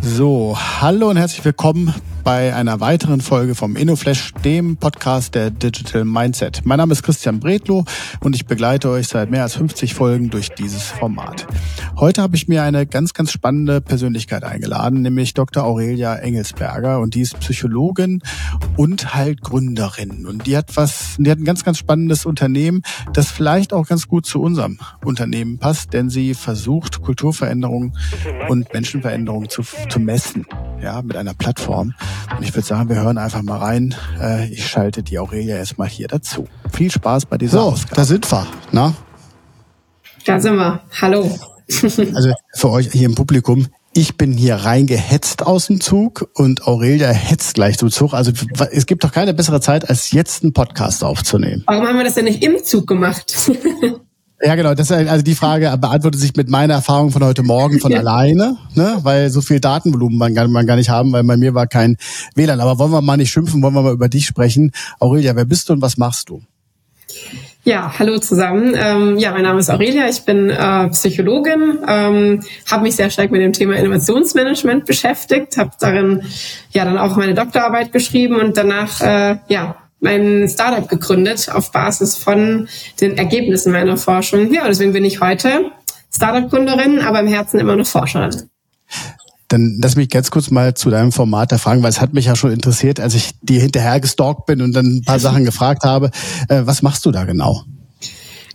So, hallo und herzlich willkommen bei einer weiteren Folge vom InnoFlash, dem Podcast der Digital Mindset. Mein Name ist Christian Bredlow und ich begleite euch seit mehr als 50 Folgen durch dieses Format. Heute habe ich mir eine ganz, ganz spannende Persönlichkeit eingeladen, nämlich Dr. Aurelia Engelsberger und die ist Psychologin und halt Gründerin und die hat was, die hat ein ganz, ganz spannendes Unternehmen, das vielleicht auch ganz gut zu unserem Unternehmen passt, denn sie versucht Kulturveränderungen und Menschenveränderungen zu, zu messen, ja, mit einer Plattform. Und ich würde sagen, wir hören einfach mal rein. Äh, ich schalte die Aurelia erstmal hier dazu. Viel Spaß bei dieser so, Ausgabe. da sind wir. Na? Da sind wir. Hallo. Also für euch hier im Publikum, ich bin hier reingehetzt aus dem Zug und Aurelia hetzt gleich zum Zug. Also es gibt doch keine bessere Zeit, als jetzt einen Podcast aufzunehmen. Warum haben wir das denn nicht im Zug gemacht? Ja, genau. Das ist also die Frage beantwortet sich mit meiner Erfahrung von heute Morgen von ja. alleine, ne? weil so viel Datenvolumen man, gar, man gar nicht haben, weil bei mir war kein WLAN. Aber wollen wir mal nicht schimpfen, wollen wir mal über dich sprechen. Aurelia, wer bist du und was machst du? Ja, hallo zusammen. Ähm, ja, mein Name ist Aurelia, ich bin äh, Psychologin, ähm, habe mich sehr stark mit dem Thema Innovationsmanagement beschäftigt, habe darin ja dann auch meine Doktorarbeit geschrieben und danach äh, ja mein Startup gegründet auf Basis von den Ergebnissen meiner Forschung. Ja, deswegen bin ich heute Startup-Gründerin, aber im Herzen immer noch Forscherin. Dann lass mich ganz kurz mal zu deinem Format da fragen, weil es hat mich ja schon interessiert, als ich dir hinterher gestalkt bin und dann ein paar Sachen gefragt habe. Äh, was machst du da genau?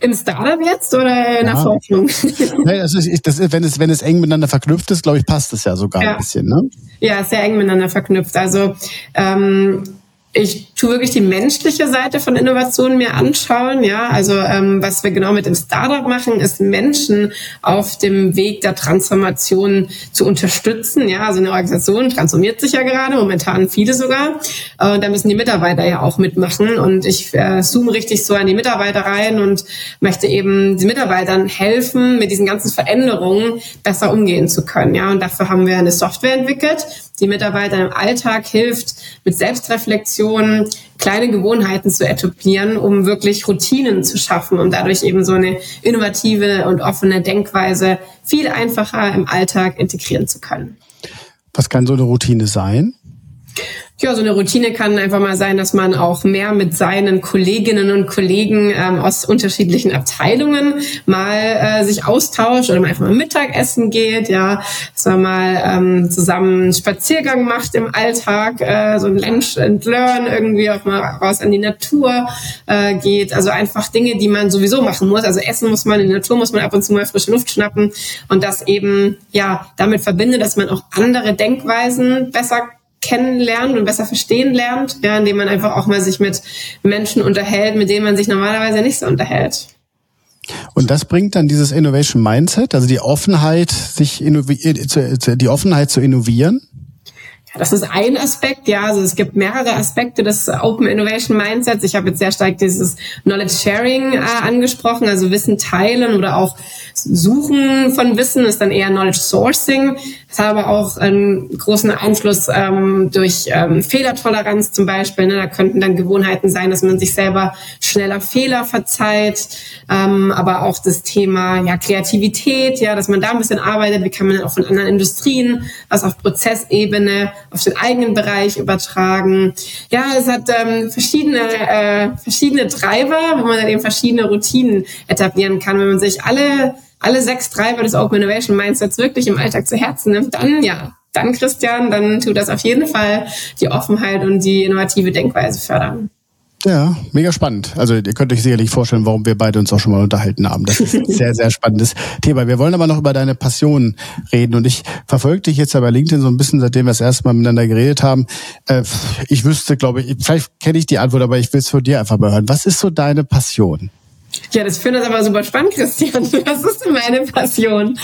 Im Startup jetzt oder in ja. der Forschung? Nee, das ist, das wenn, es, wenn es eng miteinander verknüpft ist, glaube ich, passt es ja sogar ja. ein bisschen. Ne? Ja, sehr eng miteinander verknüpft. Also ähm, ich tue wirklich die menschliche Seite von Innovationen mir anschauen. Ja, also ähm, was wir genau mit dem Startup machen, ist Menschen auf dem Weg der Transformation zu unterstützen. Ja, also eine Organisation transformiert sich ja gerade, momentan viele sogar. Äh, da müssen die Mitarbeiter ja auch mitmachen. Und ich äh, zoome richtig so an die Mitarbeiter rein und möchte eben den Mitarbeitern helfen, mit diesen ganzen Veränderungen besser umgehen zu können. Ja, und dafür haben wir eine Software entwickelt, die Mitarbeiter im Alltag hilft, mit Selbstreflexion kleine Gewohnheiten zu etablieren, um wirklich Routinen zu schaffen und dadurch eben so eine innovative und offene Denkweise viel einfacher im Alltag integrieren zu können. Was kann so eine Routine sein? Ja, so eine Routine kann einfach mal sein, dass man auch mehr mit seinen Kolleginnen und Kollegen ähm, aus unterschiedlichen Abteilungen mal äh, sich austauscht oder man einfach mal Mittagessen geht, ja, dass man mal ähm, zusammen einen Spaziergang macht im Alltag, äh, so ein Lunch and Learn, irgendwie auch mal raus an die Natur äh, geht. Also einfach Dinge, die man sowieso machen muss. Also essen muss man, in der Natur muss man ab und zu mal frische Luft schnappen und das eben ja damit verbindet, dass man auch andere Denkweisen besser kennenlernt und besser verstehen lernt, ja, indem man einfach auch mal sich mit Menschen unterhält, mit denen man sich normalerweise nicht so unterhält. Und das bringt dann dieses Innovation Mindset, also die Offenheit, sich die Offenheit zu innovieren? Das ist ein Aspekt, ja. Also es gibt mehrere Aspekte des Open Innovation Mindsets. Ich habe jetzt sehr stark dieses Knowledge Sharing äh, angesprochen, also Wissen teilen oder auch Suchen von Wissen ist dann eher Knowledge Sourcing. Das hat aber auch einen großen Einfluss ähm, durch ähm, Fehlertoleranz zum Beispiel. Ne? Da könnten dann Gewohnheiten sein, dass man sich selber schneller Fehler verzeiht, ähm, aber auch das Thema ja, Kreativität, ja, dass man da ein bisschen arbeitet. Wie kann man auch von anderen Industrien, was auf Prozessebene, auf den eigenen Bereich übertragen. Ja, es hat ähm, verschiedene äh, verschiedene Treiber, wo man dann eben verschiedene Routinen etablieren kann, wenn man sich alle alle sechs Treiber des Open Innovation Mindsets wirklich im Alltag zu Herzen nimmt, dann ja, dann Christian, dann tut das auf jeden Fall die Offenheit und die innovative Denkweise fördern. Ja, mega spannend. Also ihr könnt euch sicherlich vorstellen, warum wir beide uns auch schon mal unterhalten haben. Das ist ein sehr, sehr spannendes Thema. Wir wollen aber noch über deine Passion reden. Und ich verfolge dich jetzt ja bei LinkedIn so ein bisschen, seitdem wir das erste Mal miteinander geredet haben. Äh, ich wüsste, glaube ich, vielleicht kenne ich die Antwort, aber ich will es von dir einfach mal hören. Was ist so deine Passion? Ja, das finde ich aber super spannend, Christian. Was ist meine Passion?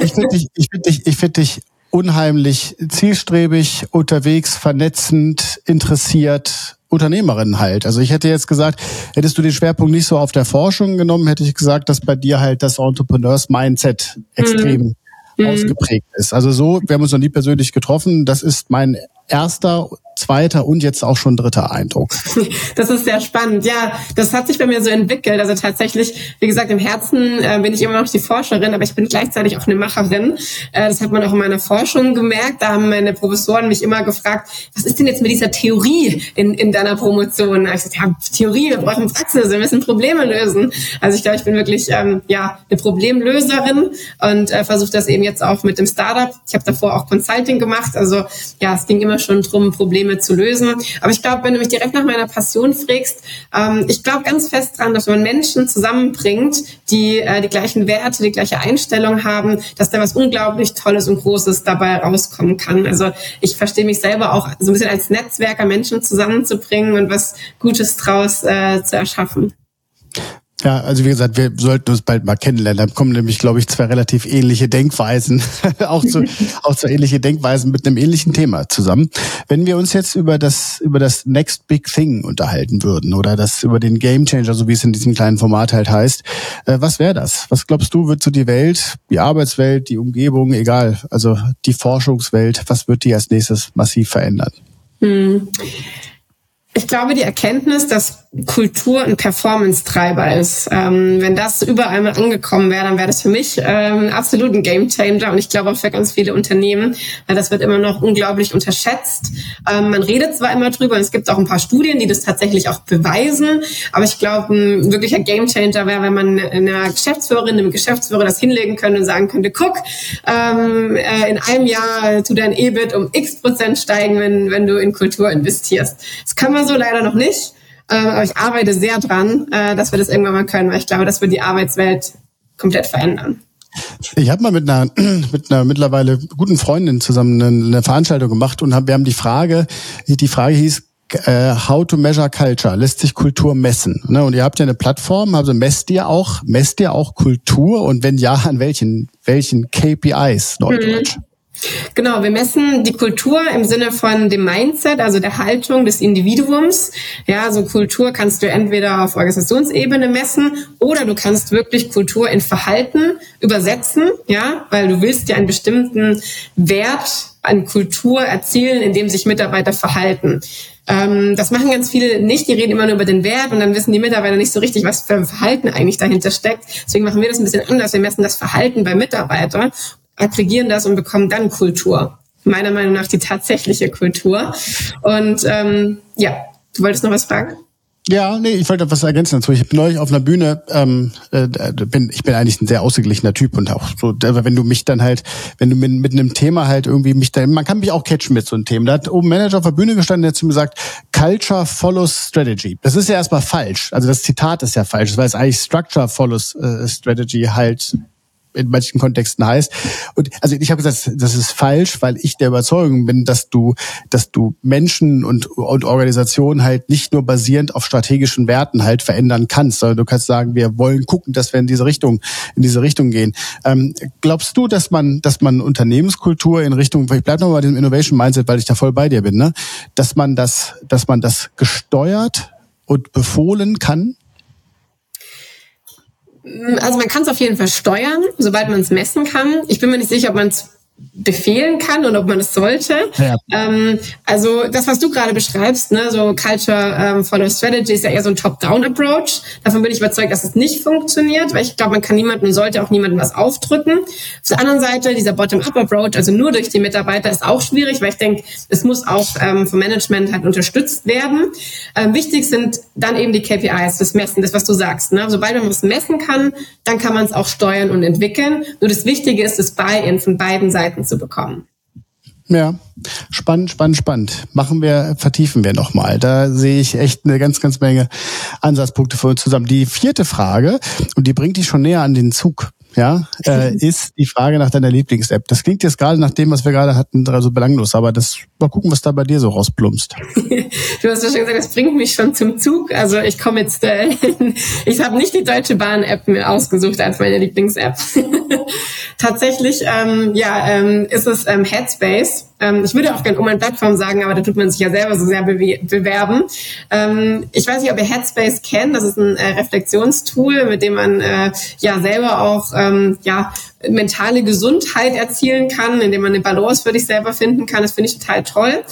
Ich finde dich, ich finde dich, ich finde dich unheimlich zielstrebig, unterwegs, vernetzend, interessiert, Unternehmerin halt. Also ich hätte jetzt gesagt, hättest du den Schwerpunkt nicht so auf der Forschung genommen, hätte ich gesagt, dass bei dir halt das Entrepreneurs Mindset extrem mhm. ausgeprägt ist. Also so, wir haben uns noch nie persönlich getroffen. Das ist mein erster zweiter und jetzt auch schon dritter Eindruck? Das ist sehr spannend. Ja, das hat sich bei mir so entwickelt. Also tatsächlich, wie gesagt, im Herzen äh, bin ich immer noch die Forscherin, aber ich bin gleichzeitig auch eine Macherin. Äh, das hat man auch in meiner Forschung gemerkt. Da haben meine Professoren mich immer gefragt, was ist denn jetzt mit dieser Theorie in, in deiner Promotion? Da ich gesagt, ja, Theorie, wir brauchen Praxis, wir müssen Probleme lösen. Also ich glaube, ich bin wirklich ähm, ja eine Problemlöserin und äh, versuche das eben jetzt auch mit dem Startup. Ich habe davor auch Consulting gemacht. Also ja, es ging immer schon drum, Probleme zu lösen. Aber ich glaube, wenn du mich direkt nach meiner Passion fragst, ähm, ich glaube ganz fest dran, dass man Menschen zusammenbringt, die äh, die gleichen Werte, die gleiche Einstellung haben, dass da was unglaublich Tolles und Großes dabei rauskommen kann. Also ich verstehe mich selber auch so ein bisschen als Netzwerker, Menschen zusammenzubringen und was Gutes draus äh, zu erschaffen. Ja, also wie gesagt, wir sollten uns bald mal kennenlernen. Da kommen nämlich, glaube ich, zwei relativ ähnliche Denkweisen, auch, zu, auch zwei ähnliche Denkweisen mit einem ähnlichen Thema zusammen. Wenn wir uns jetzt über das, über das Next Big Thing unterhalten würden oder das über den Game Changer, so wie es in diesem kleinen Format halt heißt, äh, was wäre das? Was glaubst du, wird so die Welt, die Arbeitswelt, die Umgebung, egal, also die Forschungswelt, was wird die als nächstes massiv verändern? Hm. Ich glaube, die Erkenntnis, dass Kultur ein Performance-Treiber ist, ähm, wenn das überall mal angekommen wäre, dann wäre das für mich ähm, absolut ein Gamechanger und ich glaube auch für ganz viele Unternehmen, weil das wird immer noch unglaublich unterschätzt. Ähm, man redet zwar immer drüber und es gibt auch ein paar Studien, die das tatsächlich auch beweisen, aber ich glaube, ein wirklicher Gamechanger wäre, wenn man einer Geschäftsführerin, einem Geschäftsführer das hinlegen könnte und sagen könnte, guck, ähm, äh, in einem Jahr tut dein EBIT um x Prozent steigen, wenn, wenn du in Kultur investierst. Das kann man so leider noch nicht. Ähm, aber ich arbeite sehr dran, äh, dass wir das irgendwann mal können, weil ich glaube, das wird die Arbeitswelt komplett verändern. Ich habe mal mit einer, mit einer mittlerweile guten Freundin zusammen eine, eine Veranstaltung gemacht und hab, wir haben die Frage, die Frage hieß, äh, How to measure culture, lässt sich Kultur messen. Ne? Und ihr habt ja eine Plattform, also messt ihr auch, messt ihr auch Kultur und wenn ja, an welchen, welchen KPIs, Neudeutsch? Mhm. Genau, wir messen die Kultur im Sinne von dem Mindset, also der Haltung des Individuums. Ja, so Kultur kannst du entweder auf Organisationsebene messen oder du kannst wirklich Kultur in Verhalten übersetzen, ja, weil du willst ja einen bestimmten Wert an Kultur erzielen, in dem sich Mitarbeiter verhalten. Ähm, das machen ganz viele nicht. Die reden immer nur über den Wert und dann wissen die Mitarbeiter nicht so richtig, was für ein Verhalten eigentlich dahinter steckt. Deswegen machen wir das ein bisschen anders. Wir messen das Verhalten bei Mitarbeitern aggregieren das und bekommen dann Kultur. Meiner Meinung nach die tatsächliche Kultur. Und ähm, ja, du wolltest noch was fragen? Ja, nee, ich wollte was ergänzen dazu. Ich bin neulich auf einer Bühne, ähm, äh, bin, ich bin eigentlich ein sehr ausgeglichener Typ und auch so, wenn du mich dann halt, wenn du mit, mit einem Thema halt irgendwie mich dann, man kann mich auch catchen mit so einem Thema. Da hat oben Manager auf der Bühne gestanden, der zu mir gesagt, Culture follows Strategy. Das ist ja erstmal falsch. Also das Zitat ist ja falsch, weil es eigentlich Structure follows äh, Strategy halt in manchen Kontexten heißt. Und also ich habe gesagt, das ist falsch, weil ich der Überzeugung bin, dass du, dass du Menschen und, und Organisationen halt nicht nur basierend auf strategischen Werten halt verändern kannst, sondern du kannst sagen, wir wollen gucken, dass wir in diese Richtung, in diese Richtung gehen. Ähm, glaubst du, dass man, dass man Unternehmenskultur in Richtung, ich bleib noch mal bei dem Innovation Mindset, weil ich da voll bei dir bin, ne, dass man das, dass man das gesteuert und befohlen kann? Also man kann es auf jeden Fall steuern, sobald man es messen kann. Ich bin mir nicht sicher, ob man es befehlen kann und ob man es sollte. Ja. Ähm, also das, was du gerade beschreibst, ne, so Culture ähm, Follow Strategy ist ja eher so ein Top-Down-Approach. Davon bin ich überzeugt, dass es nicht funktioniert, weil ich glaube, man kann niemandem und sollte auch niemandem was aufdrücken. Auf der anderen Seite, dieser Bottom-Up-Approach, also nur durch die Mitarbeiter, ist auch schwierig, weil ich denke, es muss auch ähm, vom Management halt unterstützt werden. Ähm, wichtig sind dann eben die KPIs, das Messen, das, was du sagst. Ne? Sobald man was messen kann, dann kann man es auch steuern und entwickeln. Nur das Wichtige ist das Buy-in von beiden Seiten Seiten zu bekommen. Ja, spannend, spannend, spannend. Machen wir, vertiefen wir nochmal. Da sehe ich echt eine ganz, ganz Menge Ansatzpunkte für uns zusammen. Die vierte Frage, und die bringt dich schon näher an den Zug, ja, äh, ist die Frage nach deiner Lieblings-App. Das klingt jetzt gerade nach dem, was wir gerade hatten, so belanglos, aber das mal gucken, was da bei dir so rausplumpst. du hast ja schon gesagt, das bringt mich schon zum Zug. Also ich komme jetzt, äh, ich habe nicht die Deutsche Bahn-App mir ausgesucht als meine Lieblings-App. Tatsächlich, ähm, ja, ähm, ist es ähm, Headspace. Ähm, ich würde auch gerne um eine Plattform sagen, aber da tut man sich ja selber so sehr bewerben. Ähm, ich weiß nicht, ob ihr Headspace kennt. Das ist ein äh, Reflexionstool, mit dem man äh, ja selber auch ähm, ja mentale Gesundheit erzielen kann, indem man eine Balance für dich selber finden kann. Das finde ich total toll.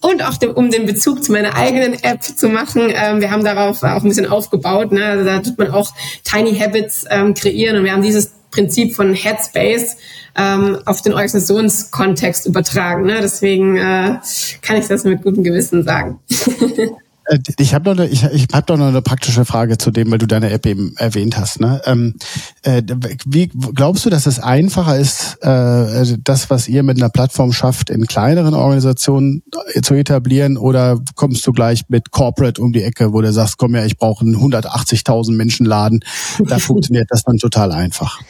Und auch dem, um den Bezug zu meiner eigenen App zu machen, ähm, wir haben darauf auch ein bisschen aufgebaut. Ne? Also da tut man auch Tiny Habits ähm, kreieren und wir haben dieses Prinzip von Headspace ähm, auf den Organisationskontext übertragen. Ne? Deswegen äh, kann ich das mit gutem Gewissen sagen. Äh, ich habe noch, eine, ich, ich hab doch noch eine praktische Frage zu dem, weil du deine App eben erwähnt hast. Ne? Ähm, äh, wie glaubst du, dass es einfacher ist, äh, also das, was ihr mit einer Plattform schafft, in kleineren Organisationen äh, zu etablieren, oder kommst du gleich mit Corporate um die Ecke, wo du sagst, komm ja, ich brauche einen 180.000 Menschen Laden, da funktioniert das dann total einfach?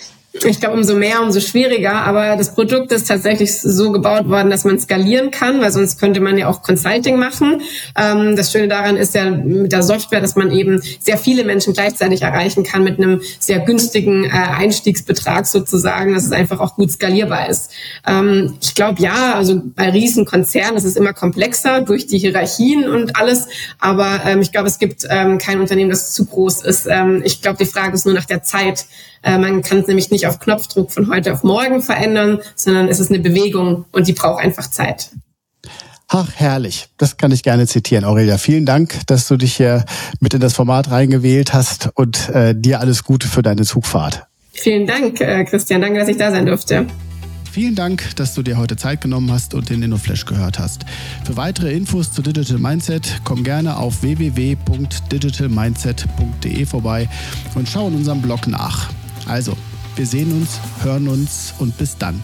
Ich glaube, umso mehr, umso schwieriger. Aber das Produkt ist tatsächlich so gebaut worden, dass man skalieren kann, weil sonst könnte man ja auch Consulting machen. Ähm, das Schöne daran ist ja mit der Software, dass man eben sehr viele Menschen gleichzeitig erreichen kann mit einem sehr günstigen äh, Einstiegsbetrag sozusagen, dass es einfach auch gut skalierbar ist. Ähm, ich glaube, ja, also bei Riesenkonzernen ist es immer komplexer durch die Hierarchien und alles. Aber ähm, ich glaube, es gibt ähm, kein Unternehmen, das zu groß ist. Ähm, ich glaube, die Frage ist nur nach der Zeit. Äh, man kann es nämlich nicht auf Knopfdruck von heute auf morgen verändern, sondern es ist eine Bewegung und die braucht einfach Zeit. Ach, herrlich. Das kann ich gerne zitieren, Aurelia. Vielen Dank, dass du dich hier mit in das Format reingewählt hast und äh, dir alles Gute für deine Zugfahrt. Vielen Dank, äh, Christian. Danke, dass ich da sein durfte. Vielen Dank, dass du dir heute Zeit genommen hast und den InnoFlash gehört hast. Für weitere Infos zu Digital Mindset komm gerne auf www.digitalmindset.de vorbei und schau in unserem Blog nach. Also, wir sehen uns, hören uns und bis dann.